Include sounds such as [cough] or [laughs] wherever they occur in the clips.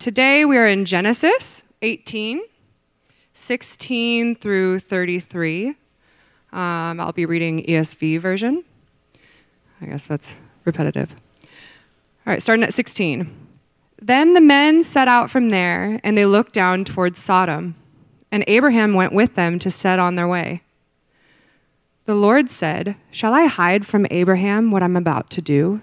today we are in Genesis 18, 16 through 33. Um, I'll be reading ESV version. I guess that's repetitive. All right, starting at 16. Then the men set out from there, and they looked down towards Sodom, and Abraham went with them to set on their way. The Lord said, Shall I hide from Abraham what I'm about to do?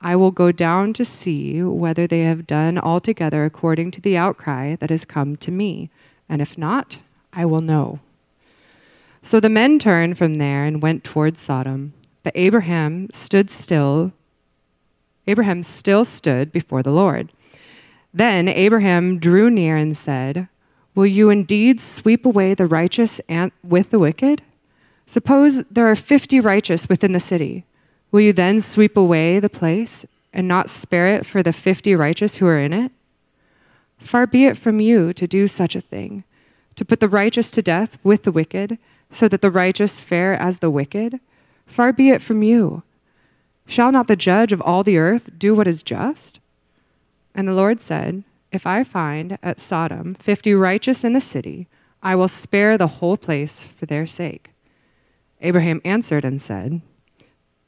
I will go down to see whether they have done altogether according to the outcry that has come to me, and if not, I will know. So the men turned from there and went towards Sodom, but Abraham stood still. Abraham still stood before the Lord. Then Abraham drew near and said, Will you indeed sweep away the righteous with the wicked? Suppose there are fifty righteous within the city. Will you then sweep away the place and not spare it for the fifty righteous who are in it? Far be it from you to do such a thing, to put the righteous to death with the wicked, so that the righteous fare as the wicked. Far be it from you. Shall not the judge of all the earth do what is just? And the Lord said, If I find at Sodom fifty righteous in the city, I will spare the whole place for their sake. Abraham answered and said,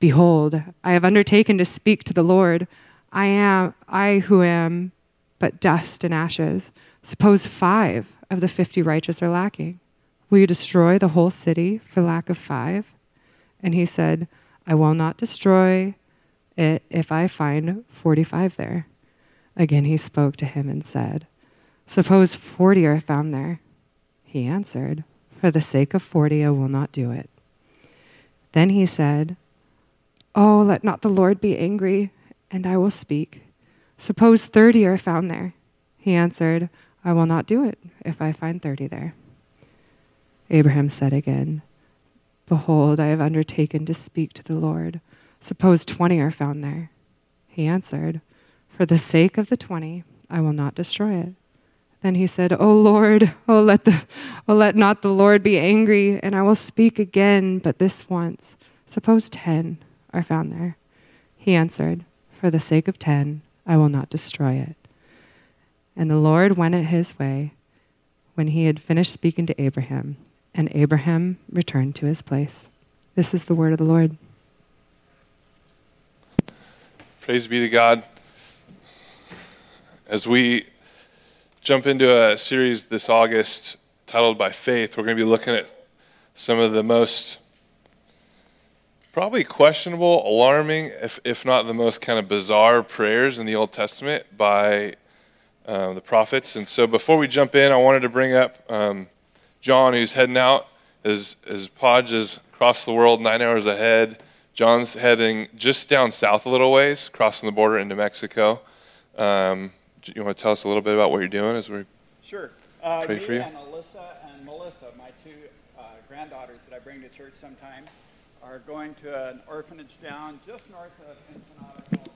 Behold, I have undertaken to speak to the Lord. I am, I who am but dust and ashes. Suppose five of the fifty righteous are lacking. Will you destroy the whole city for lack of five? And he said, I will not destroy it if I find forty five there. Again he spoke to him and said, Suppose forty are found there. He answered, For the sake of forty I will not do it. Then he said, Oh, let not the Lord be angry, and I will speak. Suppose thirty are found there. He answered, I will not do it if I find thirty there. Abraham said again, Behold, I have undertaken to speak to the Lord. Suppose twenty are found there. He answered, For the sake of the twenty, I will not destroy it. Then he said, O Lord, oh let the oh let not the Lord be angry, and I will speak again, but this once. Suppose ten are found there. He answered, For the sake of ten, I will not destroy it. And the Lord went at his way when he had finished speaking to Abraham, and Abraham returned to his place. This is the word of the Lord. Praise be to God. As we jump into a series this August titled By Faith, we're going to be looking at some of the most probably questionable, alarming, if, if not the most kind of bizarre prayers in the Old Testament by uh, the prophets. And so before we jump in, I wanted to bring up um, John, who's heading out. His, his Podge is across the world, nine hours ahead. John's heading just down south a little ways, crossing the border into Mexico. Um, you want to tell us a little bit about what you're doing as we sure. Uh, pray for you? and Alyssa and Melissa, my two uh, granddaughters that I bring to church sometimes, are going to an orphanage down just north of Ensenada called.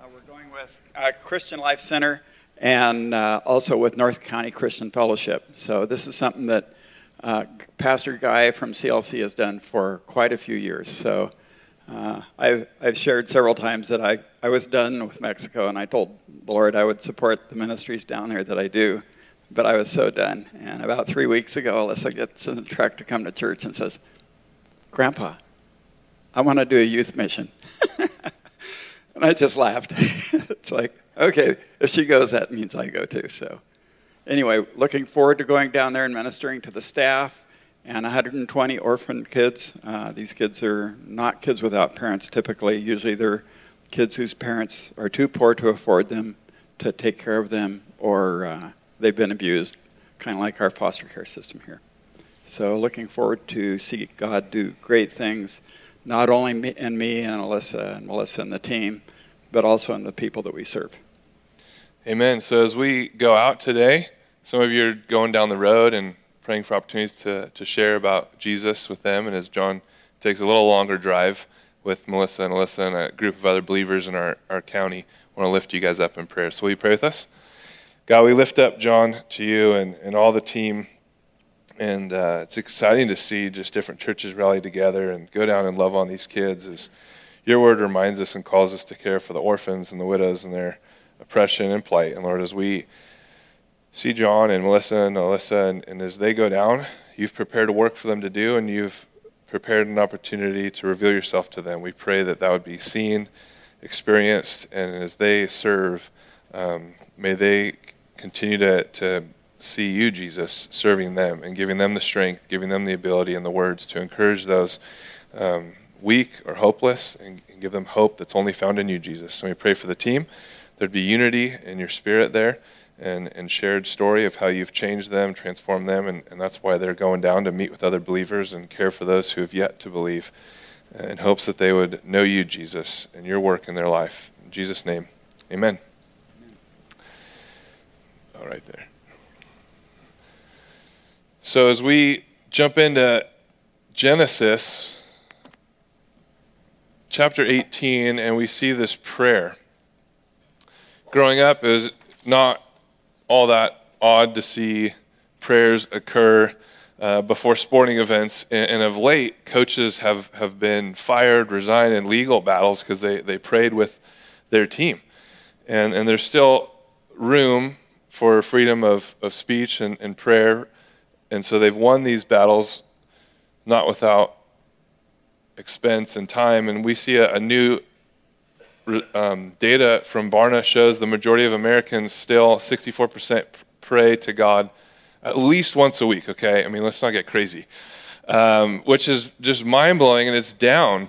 Uh, we're going with Christian Life Center and uh, also with North County Christian Fellowship. So this is something that uh, Pastor Guy from CLC has done for quite a few years. So uh, I've, I've shared several times that I, I was done with Mexico and I told the Lord I would support the ministries down there that I do. But I was so done. And about three weeks ago, Alyssa gets in the truck to come to church and says, Grandpa, I want to do a youth mission. [laughs] and I just laughed. [laughs] it's like, okay, if she goes, that means I go too. So, anyway, looking forward to going down there and ministering to the staff and 120 orphan kids. Uh, these kids are not kids without parents typically. Usually they're kids whose parents are too poor to afford them to take care of them or uh, they've been abused, kind of like our foster care system here. So looking forward to see God do great things, not only in me and Alyssa and Melissa and the team, but also in the people that we serve. Amen. So as we go out today, some of you are going down the road and praying for opportunities to, to share about Jesus with them. And as John takes a little longer drive with Melissa and Alyssa and a group of other believers in our, our county, I want to lift you guys up in prayer. So will you pray with us? God, we lift up John to you and, and all the team. And uh, it's exciting to see just different churches rally together and go down and love on these kids as your word reminds us and calls us to care for the orphans and the widows and their oppression and plight. And Lord, as we see John and Melissa and Alyssa, and, and as they go down, you've prepared a work for them to do, and you've prepared an opportunity to reveal yourself to them. We pray that that would be seen, experienced, and as they serve, um, may they continue to, to see you, Jesus, serving them and giving them the strength, giving them the ability and the words to encourage those um, weak or hopeless and, and give them hope that's only found in you, Jesus. So we pray for the team there'd be unity in your spirit there and, and shared story of how you've changed them, transformed them, and, and that's why they're going down to meet with other believers and care for those who have yet to believe uh, in hopes that they would know you, Jesus, and your work in their life. In Jesus' name, amen. All right there. So as we jump into Genesis chapter 18, and we see this prayer growing up, it was not all that odd to see prayers occur uh, before sporting events. And, and, of late, coaches have, have been fired, resigned in legal battles because they, they prayed with their team. And, and there's still room for freedom of, of speech and, and prayer. And so they've won these battles not without expense and time. And we see a, a new um, data from Barna shows the majority of Americans still 64% pray to God at least once a week. Okay, I mean let's not get crazy, um, which is just mind blowing, and it's down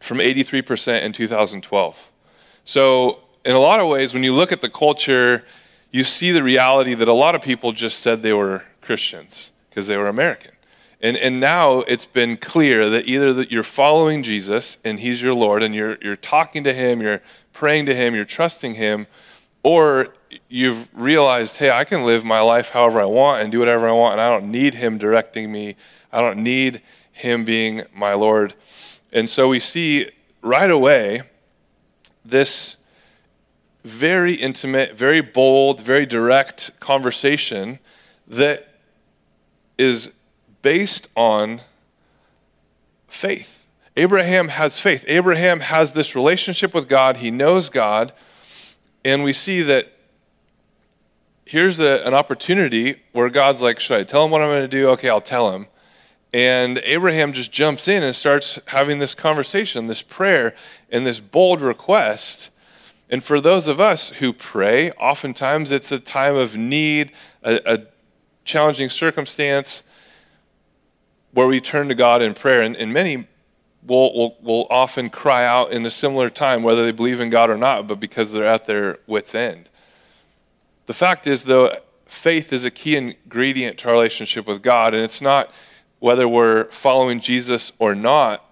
from 83% in 2012. So in a lot of ways, when you look at the culture, you see the reality that a lot of people just said they were Christians because they were American. And, and now it's been clear that either that you're following Jesus and he's your Lord and you're, you're talking to him, you're praying to him, you're trusting him, or you've realized, hey, I can live my life however I want and do whatever I want, and I don't need him directing me. I don't need him being my Lord. And so we see right away this very intimate, very bold, very direct conversation that is based on faith. Abraham has faith. Abraham has this relationship with God. He knows God. And we see that here's a, an opportunity where God's like, Should I tell him what I'm going to do? Okay, I'll tell him. And Abraham just jumps in and starts having this conversation, this prayer, and this bold request. And for those of us who pray, oftentimes it's a time of need, a, a challenging circumstance where we turn to God in prayer, and, and many will, will, will often cry out in a similar time, whether they believe in God or not, but because they're at their wits' end. The fact is, though, faith is a key ingredient to our relationship with God, and it's not whether we're following Jesus or not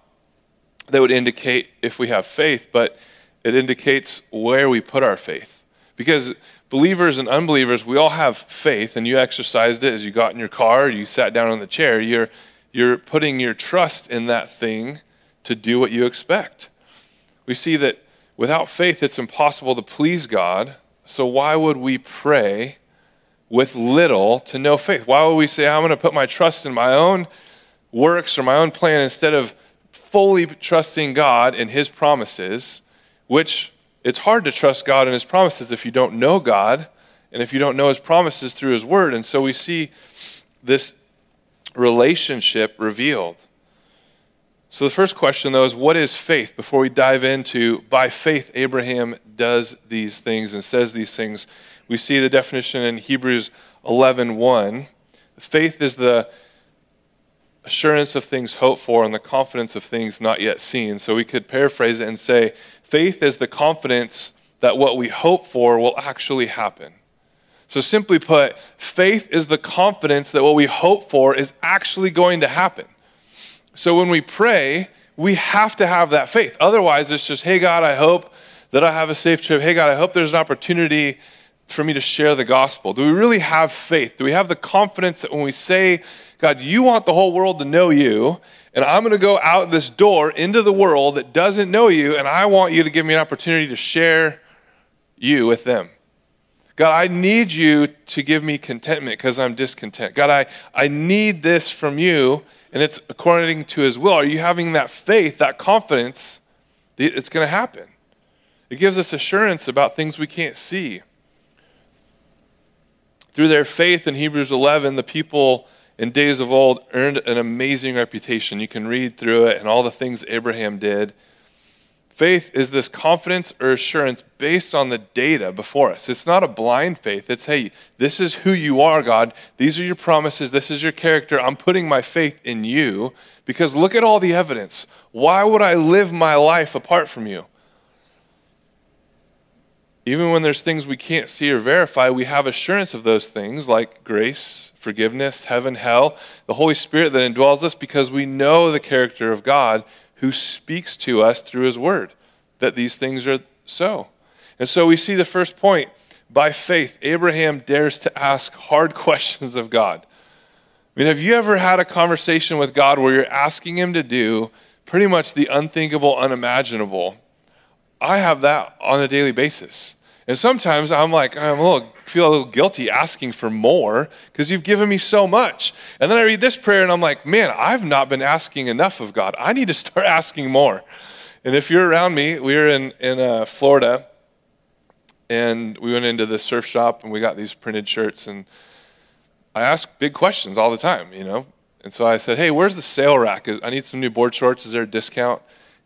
that would indicate if we have faith, but it indicates where we put our faith. Because believers and unbelievers, we all have faith, and you exercised it as you got in your car, you sat down on the chair. You're, you're putting your trust in that thing to do what you expect. We see that without faith, it's impossible to please God. So, why would we pray with little to no faith? Why would we say, I'm going to put my trust in my own works or my own plan instead of fully trusting God in His promises, which it's hard to trust God and His promises if you don't know God and if you don't know His promises through His Word. And so we see this relationship revealed. So, the first question, though, is what is faith? Before we dive into by faith, Abraham does these things and says these things. We see the definition in Hebrews 11 1. Faith is the assurance of things hoped for and the confidence of things not yet seen. So, we could paraphrase it and say, faith is the confidence that what we hope for will actually happen. So, simply put, faith is the confidence that what we hope for is actually going to happen. So, when we pray, we have to have that faith. Otherwise, it's just, hey, God, I hope that I have a safe trip. Hey, God, I hope there's an opportunity for me to share the gospel? Do we really have faith? Do we have the confidence that when we say, God, you want the whole world to know you, and I'm going to go out this door into the world that doesn't know you, and I want you to give me an opportunity to share you with them? God, I need you to give me contentment because I'm discontent. God, I, I need this from you, and it's according to his will. Are you having that faith, that confidence that it's going to happen? It gives us assurance about things we can't see. Through their faith in Hebrews 11, the people in days of old earned an amazing reputation. You can read through it and all the things Abraham did. Faith is this confidence or assurance based on the data before us. It's not a blind faith. It's, hey, this is who you are, God. These are your promises. This is your character. I'm putting my faith in you because look at all the evidence. Why would I live my life apart from you? Even when there's things we can't see or verify, we have assurance of those things like grace, forgiveness, heaven, hell, the Holy Spirit that indwells us because we know the character of God who speaks to us through his word that these things are so. And so we see the first point by faith, Abraham dares to ask hard [laughs] questions of God. I mean, have you ever had a conversation with God where you're asking him to do pretty much the unthinkable, unimaginable? I have that on a daily basis. And sometimes I'm like, I'm a little, feel a little guilty asking for more because you've given me so much. And then I read this prayer and I'm like, man, I've not been asking enough of God. I need to start [laughs] asking more. And if you're around me, we were in, in uh, Florida and we went into the surf shop and we got these printed shirts. And I ask big questions all the time, you know. And so I said, hey, where's the sale rack? I need some new board shorts. Is there a discount?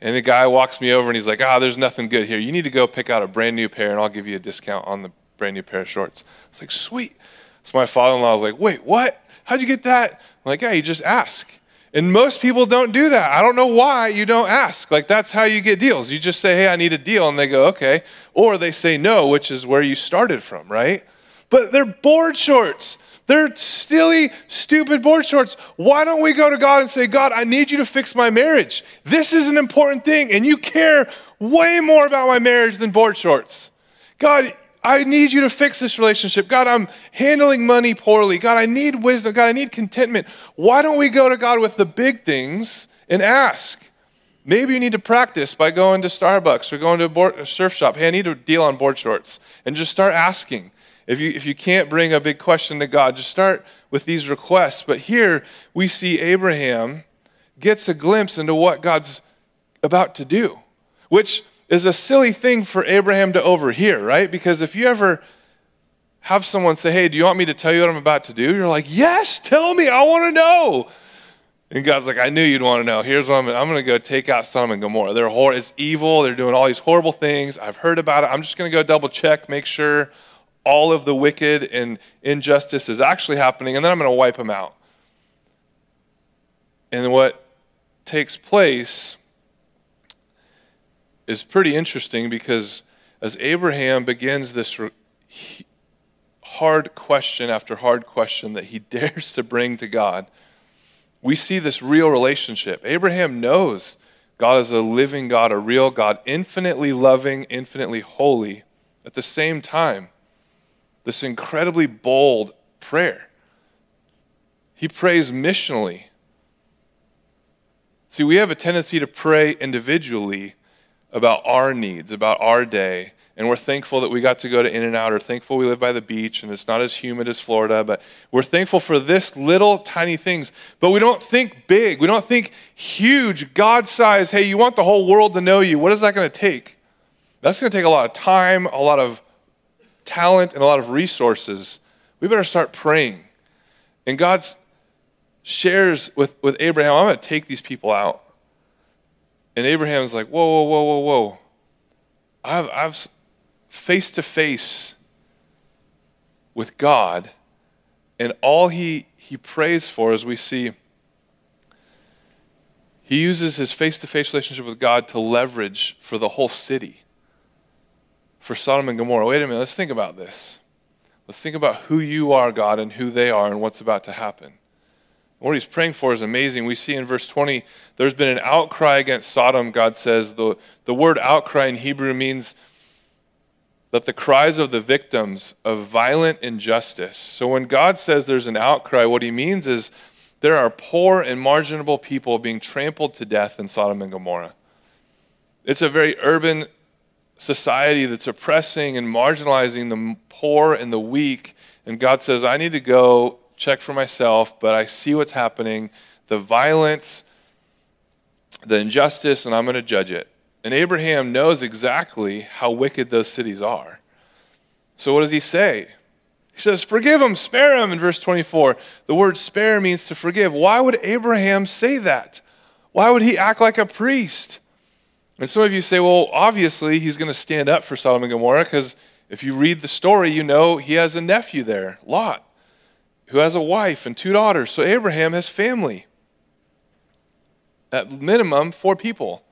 And the guy walks me over and he's like, ah, there's nothing good here. You need to go pick out a brand new pair and I'll give you a discount on the brand new pair of shorts. I was like, sweet. So my father in law was like, wait, what? How'd you get that? I'm like, yeah, you just ask. And most people don't do that. I don't know why you don't ask. Like, that's how you get deals. You just say, hey, I need a deal. And they go, okay. Or they say no, which is where you started from, right? But they're board shorts. They're silly, stupid board shorts. Why don't we go to God and say, God, I need you to fix my marriage? This is an important thing, and you care way more about my marriage than board shorts. God, I need you to fix this relationship. God, I'm handling money poorly. God, I need wisdom. God, I need contentment. Why don't we go to God with the big things and ask? Maybe you need to practice by going to Starbucks or going to a, board, a surf shop. Hey, I need a deal on board shorts. And just start asking. If you, if you can't bring a big question to God, just start with these requests. But here we see Abraham gets a glimpse into what God's about to do, which is a silly thing for Abraham to overhear, right? Because if you ever have someone say, Hey, do you want me to tell you what I'm about to do? You're like, Yes, tell me, I want to know. And God's like, I knew you'd want to know. Here's what I'm, I'm going to go take out Sodom and Gomorrah. They're hor- it's evil. They're doing all these horrible things. I've heard about it. I'm just going to go double check, make sure all of the wicked and injustice is actually happening, and then I'm going to wipe them out. And what takes place is pretty interesting because as Abraham begins this hard question after hard question that he [laughs] dares to bring to God, we see this real relationship. Abraham knows God is a living God, a real God, infinitely loving, infinitely holy. At the same time, this incredibly bold prayer. He prays missionally. See, we have a tendency to pray individually about our needs, about our day, and we're thankful that we got to go to In and Out, or thankful we live by the beach and it's not as humid as Florida, but we're thankful for this little tiny things. But we don't think big. We don't think huge, God size, hey, you want the whole world to know you. What is that going to take? That's going to take a lot of time, a lot of talent and a lot of resources, we better start praying. And God shares with, with Abraham, I'm going to take these people out. And Abraham's like, whoa, whoa, whoa, whoa, whoa. I've, I've face to face with God, and all he, he prays for, as we see, he uses his face to face relationship with God to leverage for the whole city for Sodom and Gomorrah. Wait a minute, let's think about this. Let's think about who you are, God, and who they are, and what's about to happen. What he's praying for is amazing. We see in verse 20, there's been an outcry against Sodom, God says. The, the word outcry in Hebrew means that the cries of the victims of violent injustice. So when God says there's an outcry, what he means is there are poor and marginable people being trampled to death in Sodom and Gomorrah. It's a very urban society that's oppressing and marginalizing the poor and the weak. And God says, I need to go check for myself, but I see what's happening the violence, the injustice, and I'm going to judge it. And Abraham knows exactly how wicked those cities are. So what does he say? He says, Forgive them, spare them in verse 24. The word spare means to forgive. Why would Abraham say that? Why would he act like a priest? And some of you say, well, obviously he's going to stand up for Sodom and Gomorrah because if you read the story, you know he has a nephew there, Lot, who has a wife and two daughters. So Abraham has family. At minimum, four people.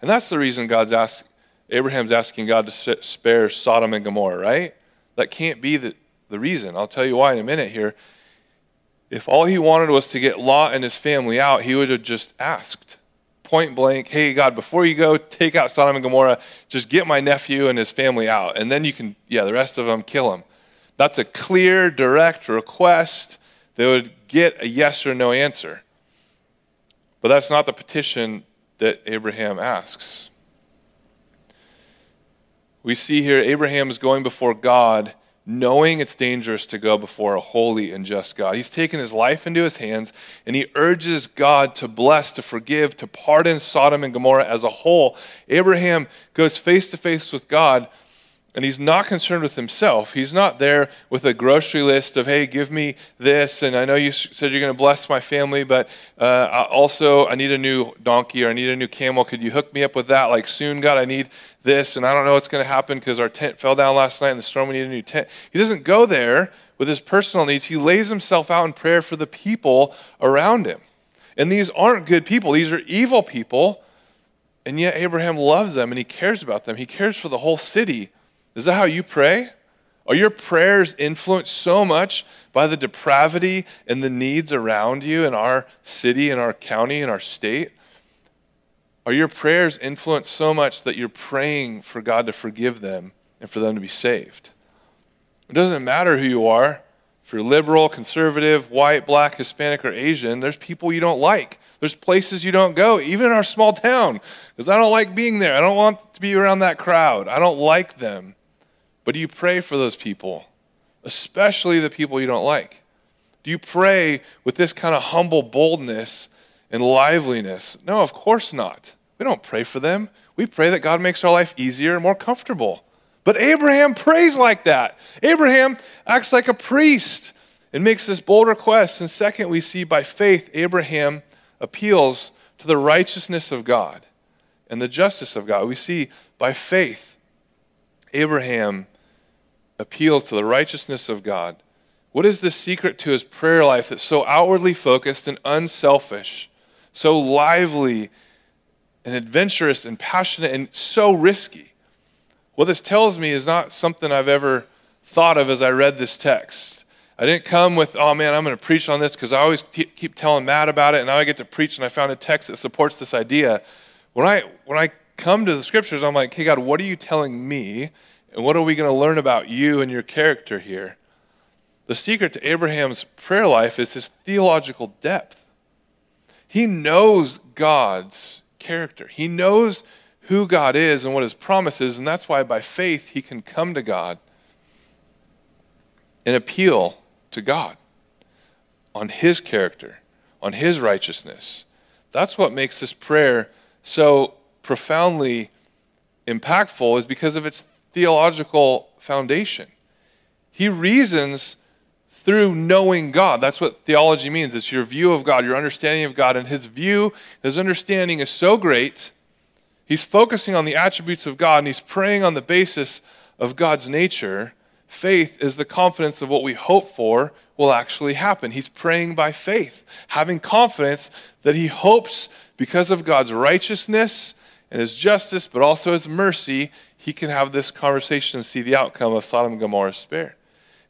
And that's the reason God's ask, Abraham's asking God to spare Sodom and Gomorrah, right? That can't be the, the reason. I'll tell you why in a minute here. If all he wanted was to get Lot and his family out, he would have just asked point blank, hey, God, before you go take out Sodom and Gomorrah, just get my nephew and his family out. And then you can, yeah, the rest of them, kill them. That's a clear, direct request that would get a yes or no answer. But that's not the petition that Abraham asks. We see here Abraham is going before God knowing it's dangerous to go before a holy and just God. He's taken his life into his hands and he urges God to bless, to forgive, to pardon Sodom and Gomorrah as a whole. Abraham goes face to face with God and he's not concerned with himself. He's not there with a grocery list of, hey, give me this. And I know you said you're going to bless my family, but uh, also I need a new donkey or I need a new camel. Could you hook me up with that? Like soon, God, I need this. And I don't know what's going to happen because our tent fell down last night in the storm. We need a new tent. He doesn't go there with his personal needs. He lays himself out in prayer for the people around him. And these aren't good people, these are evil people. And yet Abraham loves them and he cares about them. He cares for the whole city. Is that how you pray? Are your prayers influenced so much by the depravity and the needs around you in our city, in our county, in our state? Are your prayers influenced so much that you're praying for God to forgive them and for them to be saved? It doesn't matter who you are. If you're liberal, conservative, white, black, Hispanic, or Asian, there's people you don't like. There's places you don't go, even in our small town, because I don't like being there. I don't want to be around that crowd. I don't like them. But do you pray for those people, especially the people you don't like? Do you pray with this kind of humble boldness and liveliness? No, of course not. We don't pray for them. We pray that God makes our life easier and more comfortable. But Abraham prays like that. Abraham acts like a priest and makes this bold request. And second, we see by faith, Abraham appeals to the righteousness of God and the justice of God. We see by faith, Abraham appeals to the righteousness of God. What is the secret to his prayer life that's so outwardly focused and unselfish, so lively and adventurous and passionate and so risky? What this tells me is not something I've ever thought of as I read this text. I didn't come with, oh man, I'm going to preach on this because I always t- keep telling Matt about it, and now I get to preach, and I found a text that supports this idea. When I when I come to the scriptures, I'm like, hey God, what are you telling me? And what are we going to learn about you and your character here? The secret to Abraham's prayer life is his theological depth. He knows God's character, he knows who God is and what his promise is, and that's why by faith he can come to God and appeal to God on his character, on his righteousness. That's what makes this prayer so profoundly impactful is because of its theological foundation. He reasons through knowing God. That's what theology means. It's your view of God, your understanding of God. And his view, his understanding is so great, he's focusing on the attributes of God and he's praying on the basis of God's nature. Faith is the confidence of what we hope for will actually happen. He's praying by faith, having confidence that he hopes because of God's righteousness and his justice, but also his mercy, he can have this conversation and see the outcome of Sodom and Gomorrah's spare.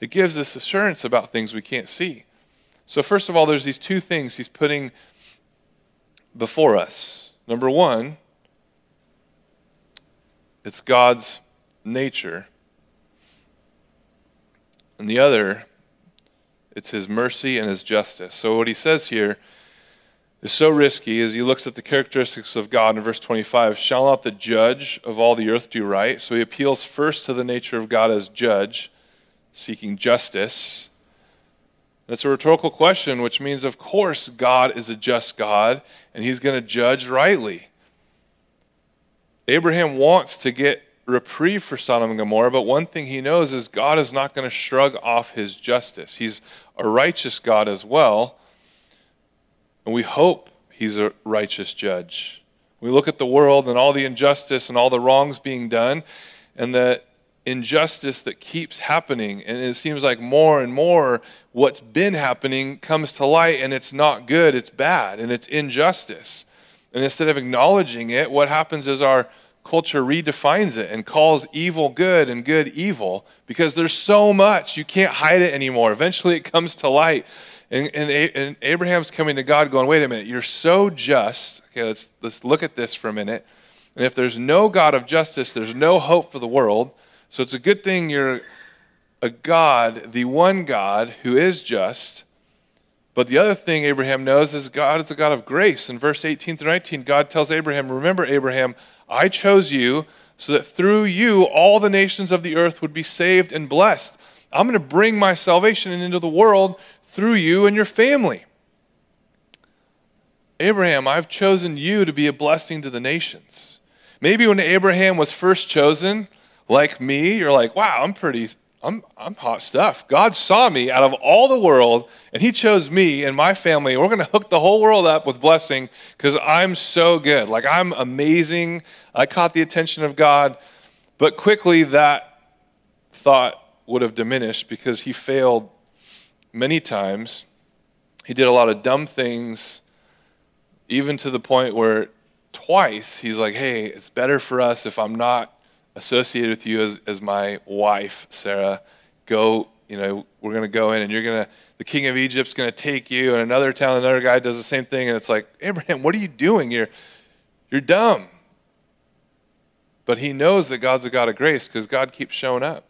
It gives us assurance about things we can't see. So, first of all, there's these two things he's putting before us. Number one, it's God's nature. and the other, it's his mercy and his justice. So what he says here is so risky as he looks at the characteristics of God in verse 25 shall not the judge of all the earth do right? So he appeals first to the nature of God as judge, seeking justice. That's a rhetorical question, which means, of course, God is a just God and he's going to judge rightly. Abraham wants to get reprieve for Sodom and Gomorrah, but one thing he knows is God is not going to shrug off his justice. He's a righteous God as well, and we hope he's a righteous judge. We look at the world and all the injustice and all the wrongs being done, and the injustice that keeps happening. And it seems like more and more what's been happening comes to light, and it's not good, it's bad, and it's injustice. And instead of acknowledging it, what happens is our culture redefines it and calls evil good and good evil because there's so much you can't hide it anymore. Eventually it comes to light. And, and, and, abraham's coming to god going wait a minute you're so just. Okay let's, let's look at this for a minute. And if there's no god of justice there's no hope for the world. So it's a good thing you're a god the one god who is just. But the other thing Abraham knows is God is a God of grace. In verse 18 through 19, God tells Abraham, Remember, Abraham, I chose you so that through you all the nations of the earth would be saved and blessed. I'm going to bring my salvation into the world through you and your family. Abraham, I've chosen you to be a blessing to the nations. Maybe when Abraham was first chosen, like me, you're like, wow, I'm pretty I'm, I'm hot stuff. God saw me out of all the world, and He chose me and my family. We're going to hook the whole world up with blessing because I'm so good. Like, I'm amazing. I caught the attention of God. But quickly, that thought would have diminished because He failed many times. He did a lot of dumb things, even to the point where twice He's like, hey, it's better for us if I'm not associated with you as, as my wife, Sarah. Go, you know, we're going to go in and you're going to, the king of Egypt's going to take you. And another town, another guy does the same thing. And it's like, Abraham, what are you doing? You're, you're dumb. But he knows that God's a God of grace because God keeps showing up.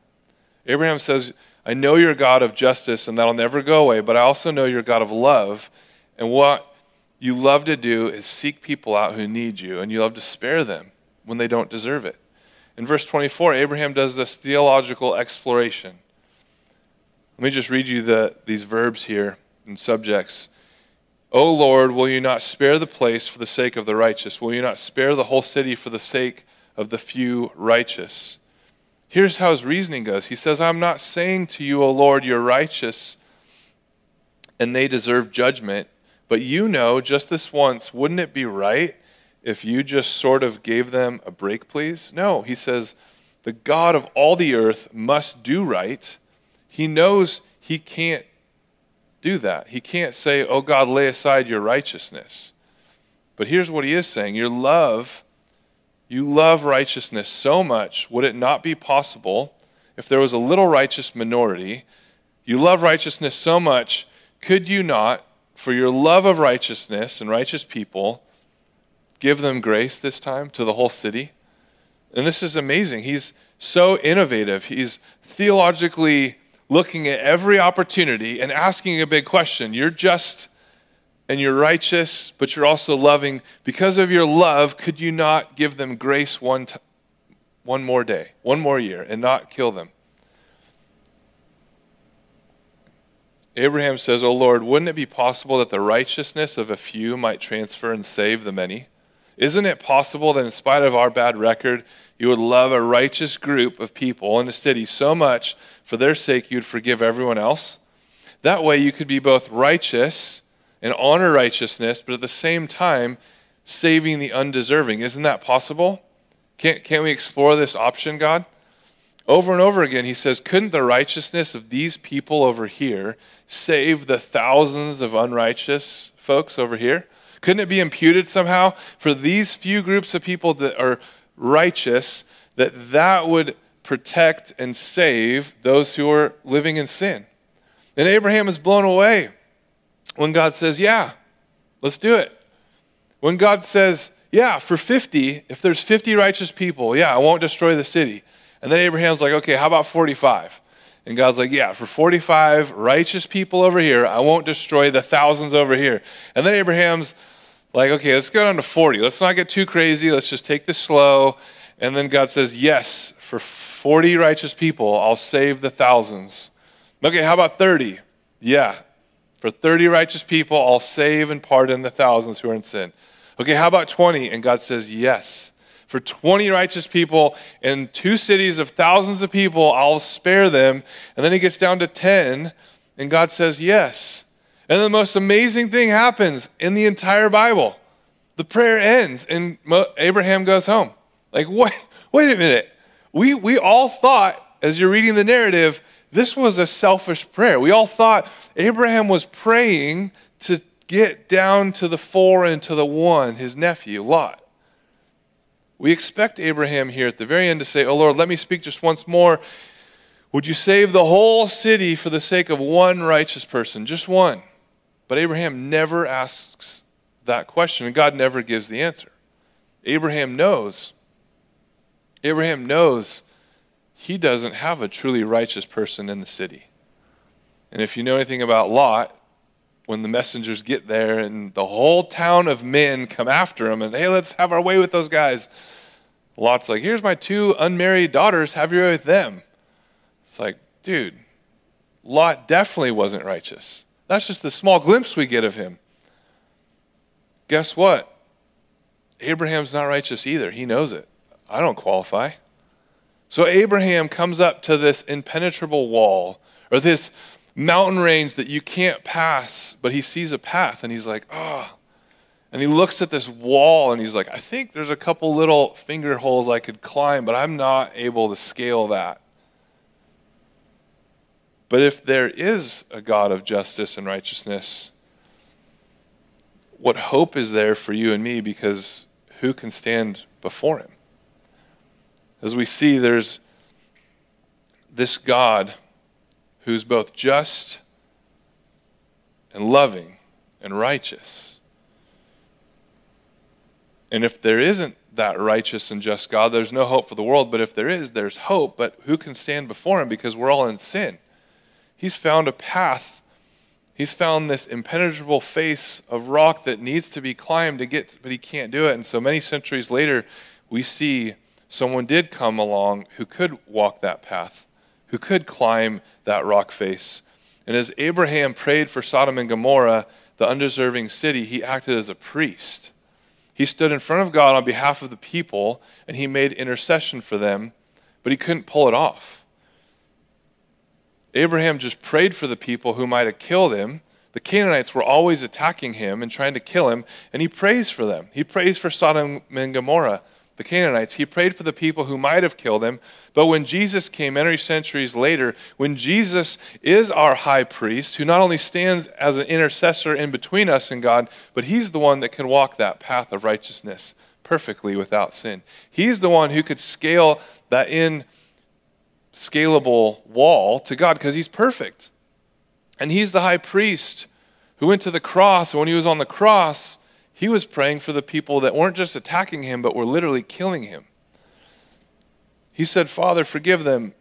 Abraham says, I know you're a God of justice and that'll never go away, but I also know you're a God of love. And what you love to do is seek people out who need you, and you love to spare them when they don't deserve it. In verse 24, Abraham does this theological exploration. Let me just read you the, these verbs here and subjects. O Lord, will you not spare the place for the sake of the righteous? Will you not spare the whole city for the sake of the few righteous? Here's how his reasoning goes. He says, I'm not saying to you, O Lord, you're righteous and they deserve judgment, but you know, just this once, wouldn't it be right if you just sort of gave them a break, please? No, he says, the God of all the earth must do right. He knows he can't do that. He can't say, Oh God, lay aside your righteousness. But here's what he is saying Your love, you love righteousness so much, would it not be possible if there was a little righteous minority? You love righteousness so much, could you not, for your love of righteousness and righteous people, give them grace this time to the whole city. And this is amazing. He's so innovative. He's theologically looking at every opportunity and asking a big question. You're just and you're righteous, but you're also loving. Because of your love, could you not give them grace one, t- one more day, one more year, and not kill them? Abraham says, Oh Lord, wouldn't it be possible that the righteousness of a few might transfer and save the many? Isn't it possible that in spite of our bad record, you would love a righteous group of people in a city so much for their sake you'd forgive everyone else? That way you could be both righteous and honor righteousness, but at the same time saving the undeserving. Isn't that possible? Can't, can't we explore this option, God? Over and over again, he says, Couldn't the righteousness of these people over here save the thousands of unrighteous folks over here? Couldn't it be imputed somehow for these few groups of people that are righteous that that would protect and save those who are living in sin? And Abraham is blown away when God says, Yeah, let's do it. When God says, Yeah, for 50, if there's 50 righteous people, yeah, I won't destroy the city. And then Abraham's like, Okay, how about 45? And God's like, yeah, for 45 righteous people over here, I won't destroy the thousands over here. And then Abraham's like, okay, let's go down to 40. Let's not get too crazy. Let's just take this slow. And then God says, yes, for 40 righteous people, I'll save the thousands. Okay, how about 30? Yeah, for 30 righteous people, I'll save and pardon the thousands who are in sin. Okay, how about 20? And God says, yes. For 20 righteous people in two cities of thousands of people, I'll spare them. And then he gets down to 10, and God says, yes. And the most amazing thing happens in the entire Bible. The prayer ends and Abraham goes home. Like, [laughs] wait, wait a minute. We, we all thought, as you're reading the narrative, this was a selfish prayer. We all thought Abraham was praying to get down to the four and to the one, his nephew, Lot. We expect Abraham here at the very end to say, Oh Lord, let me speak just once more. Would you save the whole city for the sake of one righteous person? Just one. But Abraham never asks that question, and God never gives the answer. Abraham knows. Abraham knows he doesn't have a truly righteous person in the city. And if you know anything about Lot, when the messengers get there and the whole town of men come after him and, hey, let's have our way with those guys. Lot's like, here's my two unmarried daughters, have your way with them. It's like, dude, Lot definitely wasn't righteous. That's just the small glimpse we get of him. Guess what? Abraham's not righteous either. He knows it. I don't qualify. So Abraham comes up to this impenetrable wall or this mountain range that you can't pass, but he sees a path and he's like, oh. And he looks at this wall and he's like, I think there's a couple little finger holes I could climb, but I'm not able to scale that. But if there is a God of justice and righteousness, what hope is there for you and me because who can stand before him? As we see, there's this God who's both just and loving and righteous. And if there isn't that righteous and just God, there's no hope for the world. But if there is, there's hope. But who can stand before him because we're all in sin? He's found a path. He's found this impenetrable face of rock that needs to be climbed to get, but he can't do it. And so many centuries later, we see someone did come along who could walk that path, who could climb that rock face. And as Abraham prayed for Sodom and Gomorrah, the undeserving city, he acted as a priest. He stood in front of God on behalf of the people and he made intercession for them, but he couldn't pull it off. Abraham just prayed for the people who might have killed him. The Canaanites were always attacking him and trying to kill him, and he prays for them. He prays for Sodom and Gomorrah, the Canaanites. He prayed for the people who might have killed him. But when Jesus came many centuries later, when Jesus is our high priest, who not only stands as an intercessor in between us and God, but he's the one that can walk that path of righteousness perfectly without sin. He's the one who could scale that in scalable wall to God because he's perfect. And he's the high priest who went to the cross. And when he was on the cross, he was praying for the people that weren't just attacking him, but were literally killing him. He said, Father, forgive them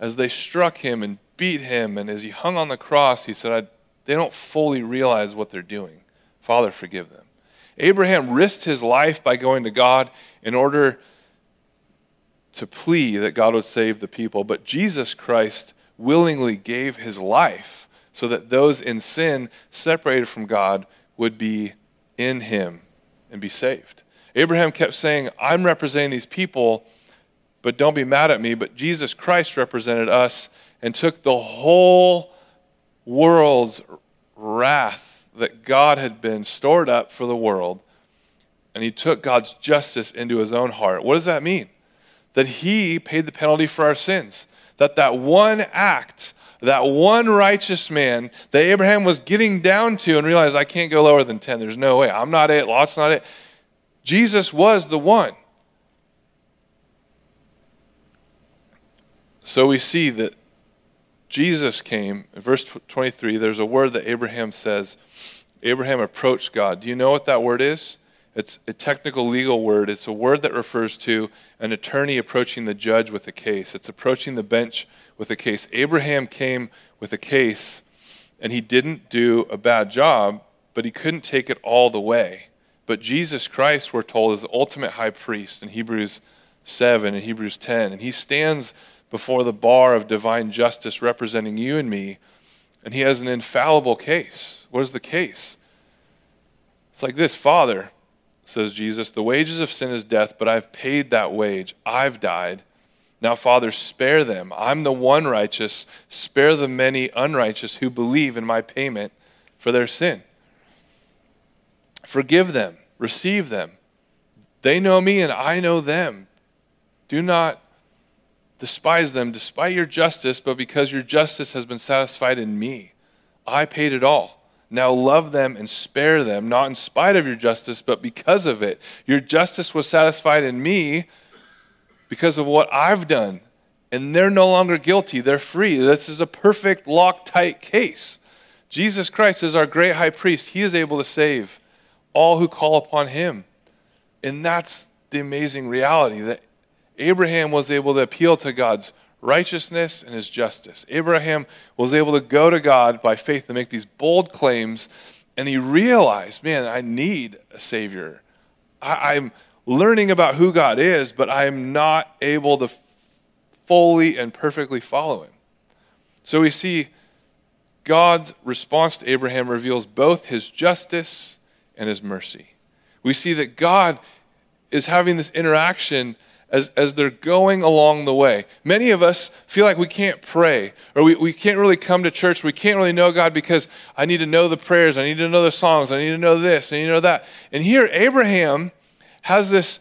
as they struck him and beat him. And as he hung on the cross, he said, They don't fully realize what they're doing. Father, forgive them. Abraham risked his life by going to God in order to plea that God would save the people, but Jesus Christ willingly gave his life so that those in sin, separated from God, would be in him and be saved. Abraham kept saying, I'm representing these people, but don't be mad at me. But Jesus Christ represented us and took the whole world's wrath that God had been stored up for the world, and he took God's justice into his own heart. What does that mean? that he paid the penalty for our sins. That that one act, that one righteous man that Abraham was getting down to and realized, I can't go lower than 10. There's no way. I'm not it. Lot's not it. Jesus was the one. So we see that Jesus came, in verse 23, there's a word that Abraham says. Abraham approached God. Do you know what that word is? It's a technical legal word. It's a word that refers to an attorney approaching the judge with a case. It's approaching the bench with a case. Abraham came with a case, and he didn't do a bad job, but he couldn't take it all the way. But Jesus Christ, we're told, is the ultimate high priest in Hebrews 7 and Hebrews 10. And he stands before the bar of divine justice representing you and me, and he has an infallible case. What is the case? It's like this Father, says Jesus, the wages of sin is death, but I've paid that wage. I've died. Now, Father, spare them. I'm the one righteous. Spare the many unrighteous who believe in my payment for their sin. Forgive them, receive them. They know me and I know them. Do not despise them despite your justice, but because your justice has been satisfied in me. I paid it all. Now love them and spare them, not in spite of your justice, but because of it. Your justice was satisfied in me because of what I've done. And they're no longer guilty. They're free. This is a perfect, lock tight case. Jesus Christ is our great high priest. He is able to save all who call upon him. And that's the amazing reality that Abraham was able to appeal to God's righteousness and his justice. Abraham was able to go to God by faith and make these bold claims, and he realized, man, I need a Savior. I, am learning about who God is, but I'm not able to fully and perfectly follow him. So we see God's response to Abraham reveals both his justice and his mercy. We see that God is having this interaction as, as they're going along the way. Many of us feel like we can't pray or we, we can't really come to church. We can't really know God because I need to know the prayers. I need to know the songs. I need to know this. I need to know that. And here, Abraham has this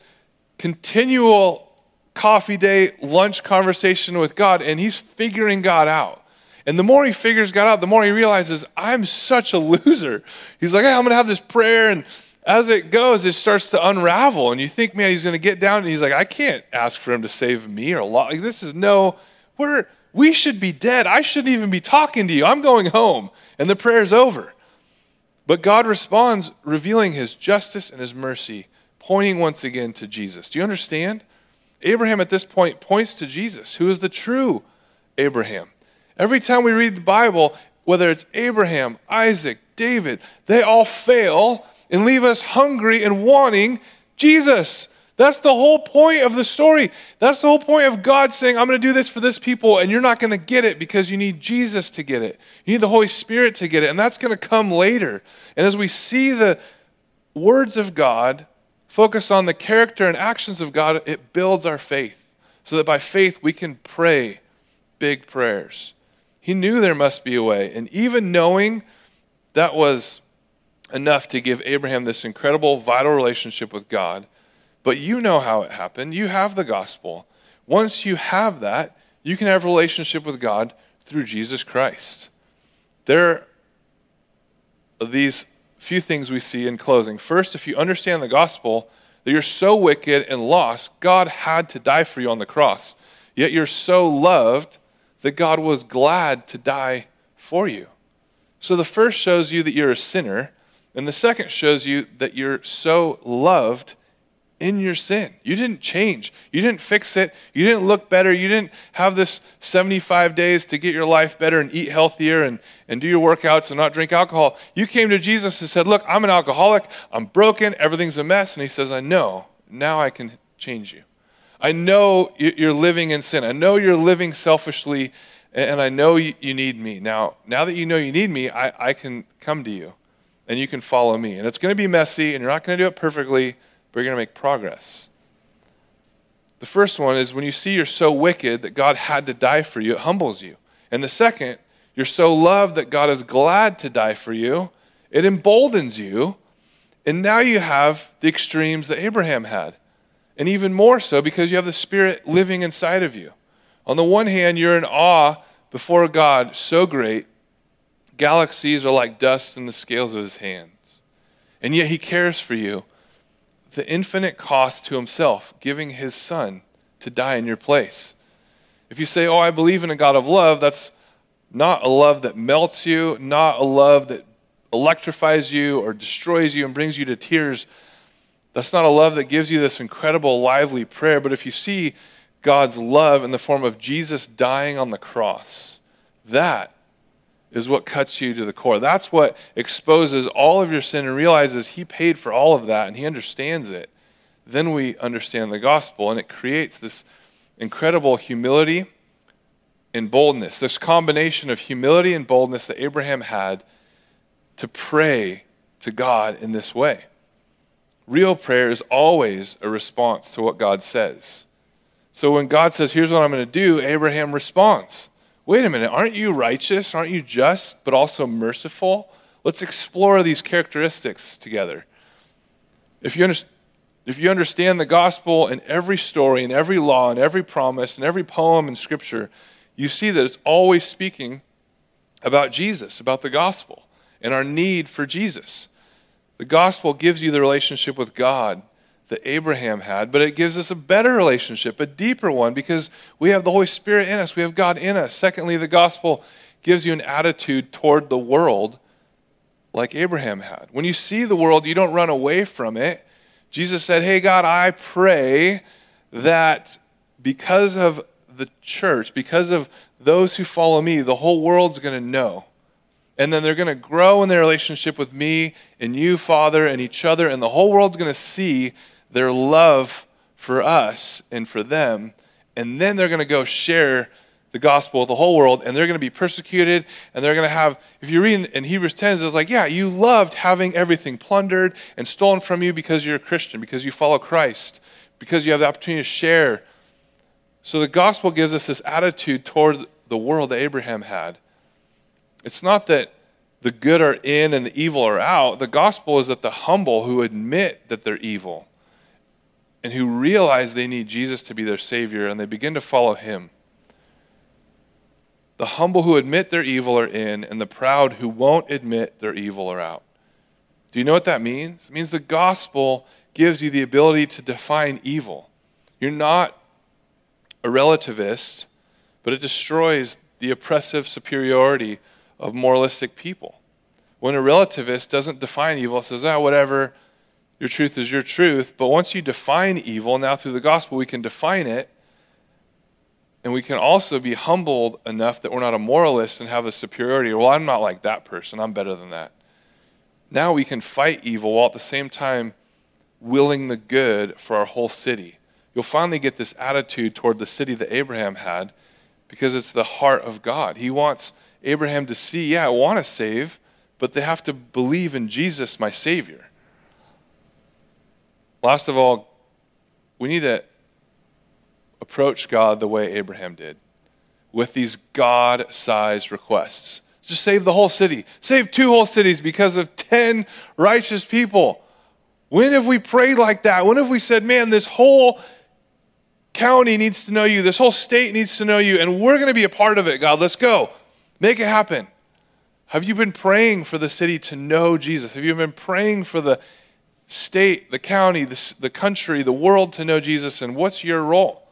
continual coffee day, lunch conversation with God, and he's figuring God out. And the more he figures God out, the more he realizes, I'm such a loser. He's like, hey, I'm going to have this prayer, and as it goes, it starts to unravel, and you think, man, he's going to get down, and he's like, I can't ask for him to save me or a lot. Like, this is no, we're, we should be dead. I shouldn't even be talking to you. I'm going home, and the prayer's over. But God responds, revealing his justice and his mercy, pointing once again to Jesus. Do you understand? Abraham at this point points to Jesus, who is the true Abraham. Every time we read the Bible, whether it's Abraham, Isaac, David, they all fail and leave us hungry and wanting Jesus. That's the whole point of the story. That's the whole point of God saying, I'm going to do this for this people, and you're not going to get it because you need Jesus to get it. You need the Holy Spirit to get it, and that's going to come later. And as we see the words of God focus on the character and actions of God, it builds our faith so that by faith we can pray big prayers. He knew there must be a way, and even knowing that was enough to give Abraham this incredible, vital relationship with God. But you know how it happened. You have the gospel. Once you have that, you can have a relationship with God through Jesus Christ. There are these few things we see in closing. First, if you understand the gospel, that you're so wicked and lost, God had to die for you on the cross. Yet you're so loved that God was glad to die for you. So the first shows you that you're a sinner. And the second shows you that you're so loved in your sin. You didn't change. You didn't fix it. You didn't look better. You didn't have this 75 days to get your life better and eat healthier and, and do your workouts and not drink alcohol. You came to Jesus and said, Look, I'm an alcoholic. I'm broken. Everything's a mess. And he says, I know. Now I can change you. I know you're living in sin. I know you're living selfishly, and I know you need me. Now, now that you know you need me, I, I can come to you and you can follow me. And it's going to be messy, and you're not going to do it perfectly, but you're going to make progress. The first one is when you see you're so wicked that God had to die for you, it humbles you. And the second, you're so loved that God is glad to die for you, it emboldens you. And now you have the extremes that Abraham had. And even more so because you have the Spirit living inside of you. On the one hand, you're in awe before God so great Galaxies are like dust in the scales of his hands. And yet he cares for you. The infinite cost to himself, giving his son to die in your place. If you say, Oh, I believe in a God of love, that's not a love that melts you, not a love that electrifies you or destroys you and brings you to tears. That's not a love that gives you this incredible, lively prayer, but if you see God's love in the form of Jesus dying on the cross, that is what cuts you to the core. That's what exposes all of your sin and realizes He paid for all of that and He understands it. Then we understand the gospel, and it creates this incredible humility and boldness, this combination of humility and boldness that Abraham had to pray to God in this way. Real prayer is always a response to what God says. So when God says, Here's what I'm going to do, Abraham responds, Wait a minute, aren't you righteous? Aren't you just, but also merciful? Let's explore these characteristics together. If you, under, if you understand the gospel in every story, in every law, in every promise, in every poem in Scripture, you see that it's always speaking about Jesus, about the gospel, and our need for Jesus. The gospel gives you the relationship with God that Abraham had, but it gives us a better relationship, a deeper one, because we have the Holy Spirit in us, we have God in us. Secondly, the gospel gives you an attitude toward the world like Abraham had. When you see the world, you don't run away from it. Jesus said, Hey, God, I pray that because of the church, because of those who follow me, the whole world's going to know. And then they're going to grow in their relationship with me and you, Father, and each other, and the whole world's going to see their love for us and for them. And then they're going to go share the gospel with the whole world, and they're going to be persecuted, and they're going to have, if you read in Hebrews 10, it's like, yeah, you loved having everything plundered and stolen from you because you're a Christian, because you follow Christ, because you have the opportunity to share so the gospel gives us this attitude toward the world that Abraham had. It's not that the good are in and the evil are out. The gospel is that the humble who admit that they're evil and who realize they need Jesus to be their Savior and they begin to follow Him. The humble who admit they're evil are in, and the proud who won't admit they're evil are out. Do you know what that means? It means the gospel gives you the ability to define evil. You're not a relativist, but it destroys the oppressive superiority of moralistic people. When a relativist doesn't define evil, says, ah, whatever, your truth is your truth. But once you define evil, now through the gospel, we can define it. And we can also be humbled enough that we're not a moralist and have a superiority. Well, I'm not like that person, I'm better than that. Now we can fight evil while at the same time willing the good for our whole city you'll finally get this attitude toward the city that Abraham had because it's the heart of God. He wants Abraham to see, yeah, I want to save, but they have to believe in Jesus, my Savior. Last of all, we need to approach God the way Abraham did with these God sized requests. Just save the whole city, save two whole cities because of 10 righteous people. When have we prayed like that? When have we said, man, this whole county needs to know you. This whole state needs to know you. And we're going to be a part of it, God. Let's go. Make it happen. Have you been praying for the city to know Jesus? Have you been praying for the state, the county, the, the country, the world to know Jesus? And what's your role?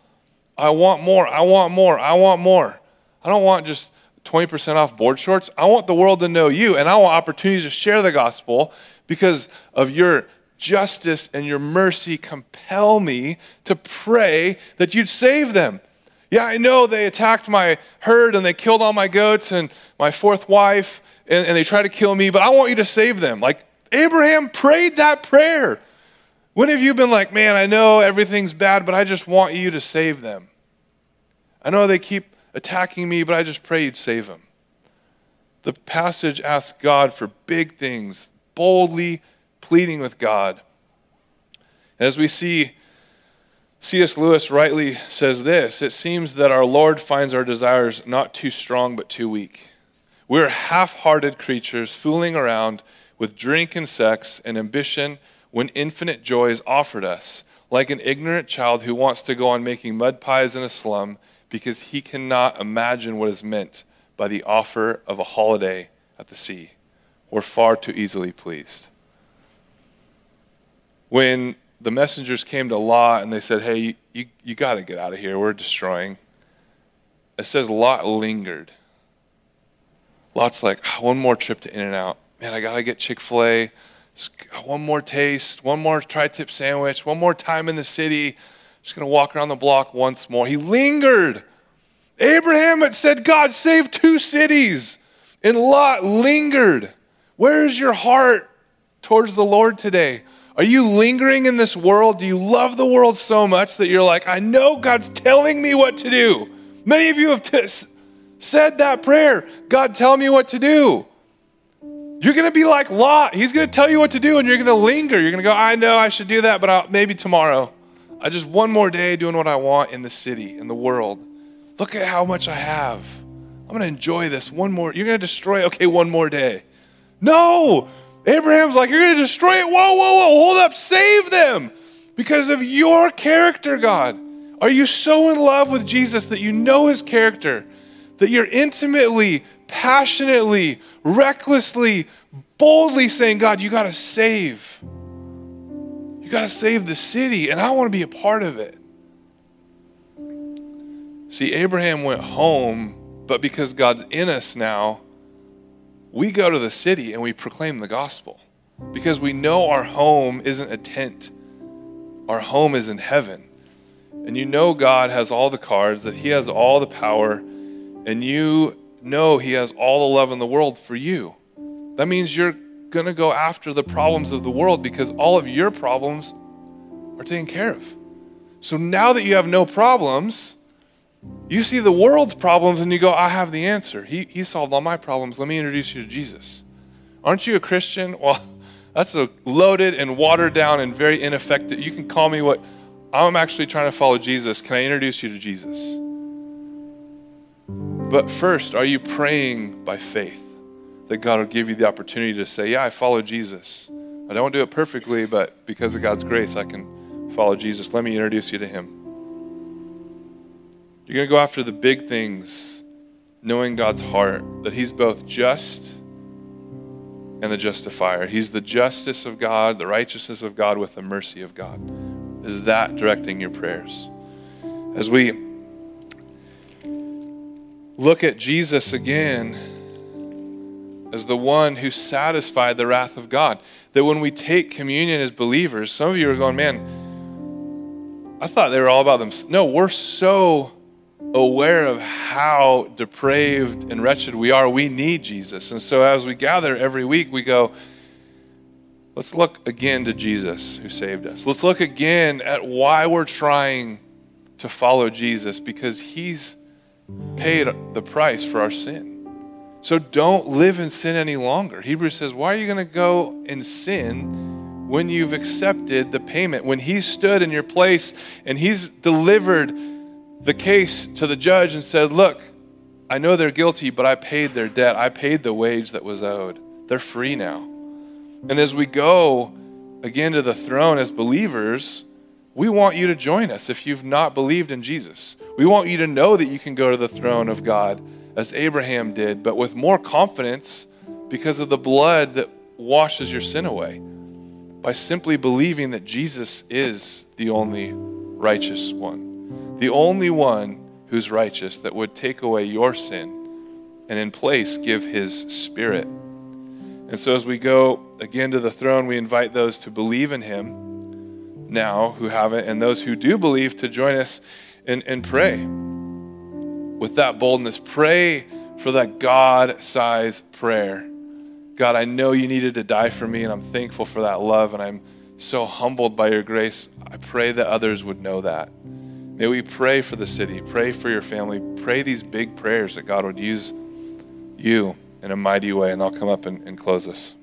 I want more. I want more. I want more. I don't want just 20% off board shorts. I want the world to know you, and I want opportunities to share the gospel because of your justice and your mercy compel me to pray that you'd save them. Yeah, I know they attacked my herd and they killed all my goats and my fourth wife and, and they tried to kill me, but I want you to save them. Like Abraham prayed that prayer. When have you been like, man, I know everything's bad, but I just want you to save them? I know they keep attacking me, but I just pray you'd save them. The passage asks God for big things, boldly pleading with God. As we see, C.S. Lewis rightly says this it seems that our Lord finds our desires not too strong but too weak. We're half hearted creatures fooling around with drink and sex and ambition when infinite joy is offered us, like an ignorant child who wants to go on making mud pies in a slum because he cannot imagine what is meant by the offer of a holiday at the sea. We're far too easily pleased when the messengers came to Lot and they said, Hey, you, you, you got to get out of here. We're destroying. It says Lot lingered. Lot's like, oh, one more trip to In N Out. Man, I got to get Chick fil A. one more taste, one more tri tip sandwich, one more time in the city. Just to walk around the block once more. He lingered. Abraham had said, God, save two cities. And Lot lingered. Where is your heart towards the Lord today? Are you lingering in this world? Do you love the world so much that you're like, I know God's telling me what to do? Many of you have t- said that prayer God, tell me what to do. You're going to be like Lot. He's going to tell you what to do, and you're going to linger. You're going to go, I know I should do that, but I'll, maybe tomorrow. I just one more day doing what I want in the city, in the world. Look at how much I have. I'm going to enjoy this one more. You're going to destroy, okay, one more day. No! Abraham's like, You're going to destroy it. Whoa, whoa, whoa. Hold up. Save them because of your character, God. Are you so in love with Jesus that you know his character, that you're intimately, passionately, recklessly, boldly saying, God, you got to save. You got to save the city, and I want to be a part of it. See, Abraham went home, but because God's in us now, we go to the city and we proclaim the gospel because we know our home isn't a tent, our home is in heaven. And you know God has all the cards, that He has all the power, and you know He has all the love in the world for you. That means you're going to go after the problems of the world because all of your problems are taken care of. So now that you have no problems, you see the world's problems and you go, I have the answer. He, he solved all my problems. Let me introduce you to Jesus. Aren't you a Christian? [laughs] Well, that's a loaded and watered down and very ineffective. You can call me what I'm actually trying to follow Jesus. Can I introduce you to Jesus? But first, are you praying by faith that God will give you the opportunity to say, Yeah, I follow Jesus? I don't do it perfectly, but because of God's grace, I can follow Jesus. Let me introduce you to Him. You're going to go after the big things, knowing God's heart, that He's both just and the justifier. He's the justice of God, the righteousness of God with the mercy of God. Is that directing your prayers? As we look at Jesus again as the one who satisfied the wrath of God, that when we take communion as believers, some of you are going, man, I thought they were all about them. No, we're so aware of how depraved and wretched we are. We need Jesus. And so as we gather every week, we go, let's look again to Jesus who saved us. Let's look again at why we're trying to follow Jesus because he's paid the price for our sin. So don't live in sin any longer. Hebrews says, why are you going to go in sin when you've accepted the payment? When he stood in your place and he's delivered the case to the judge and said, Look, I know they're guilty, but I paid their debt. I paid the wage that was owed. They're free now. And as we go again to the throne as believers, we want you to join us if you've not believed in Jesus. We want you to know that you can go to the throne of God as Abraham did, but with more confidence because of the blood that washes your sin away by simply believing that Jesus is the only righteous one the only one who's righteous that would take away your sin and in place give his spirit. And so as we go again to the throne, we invite those to believe in him now who haven't, and those who do believe to join us and, and pray with that boldness. Pray for that God sized prayer. God, I know you needed to die for me, and I'm thankful for that love, and I'm so humbled by your grace. I pray that others would know that. May we pray for the city, pray for your family, pray these big prayers that God would use you in a mighty way. And I'll come up and, and close us.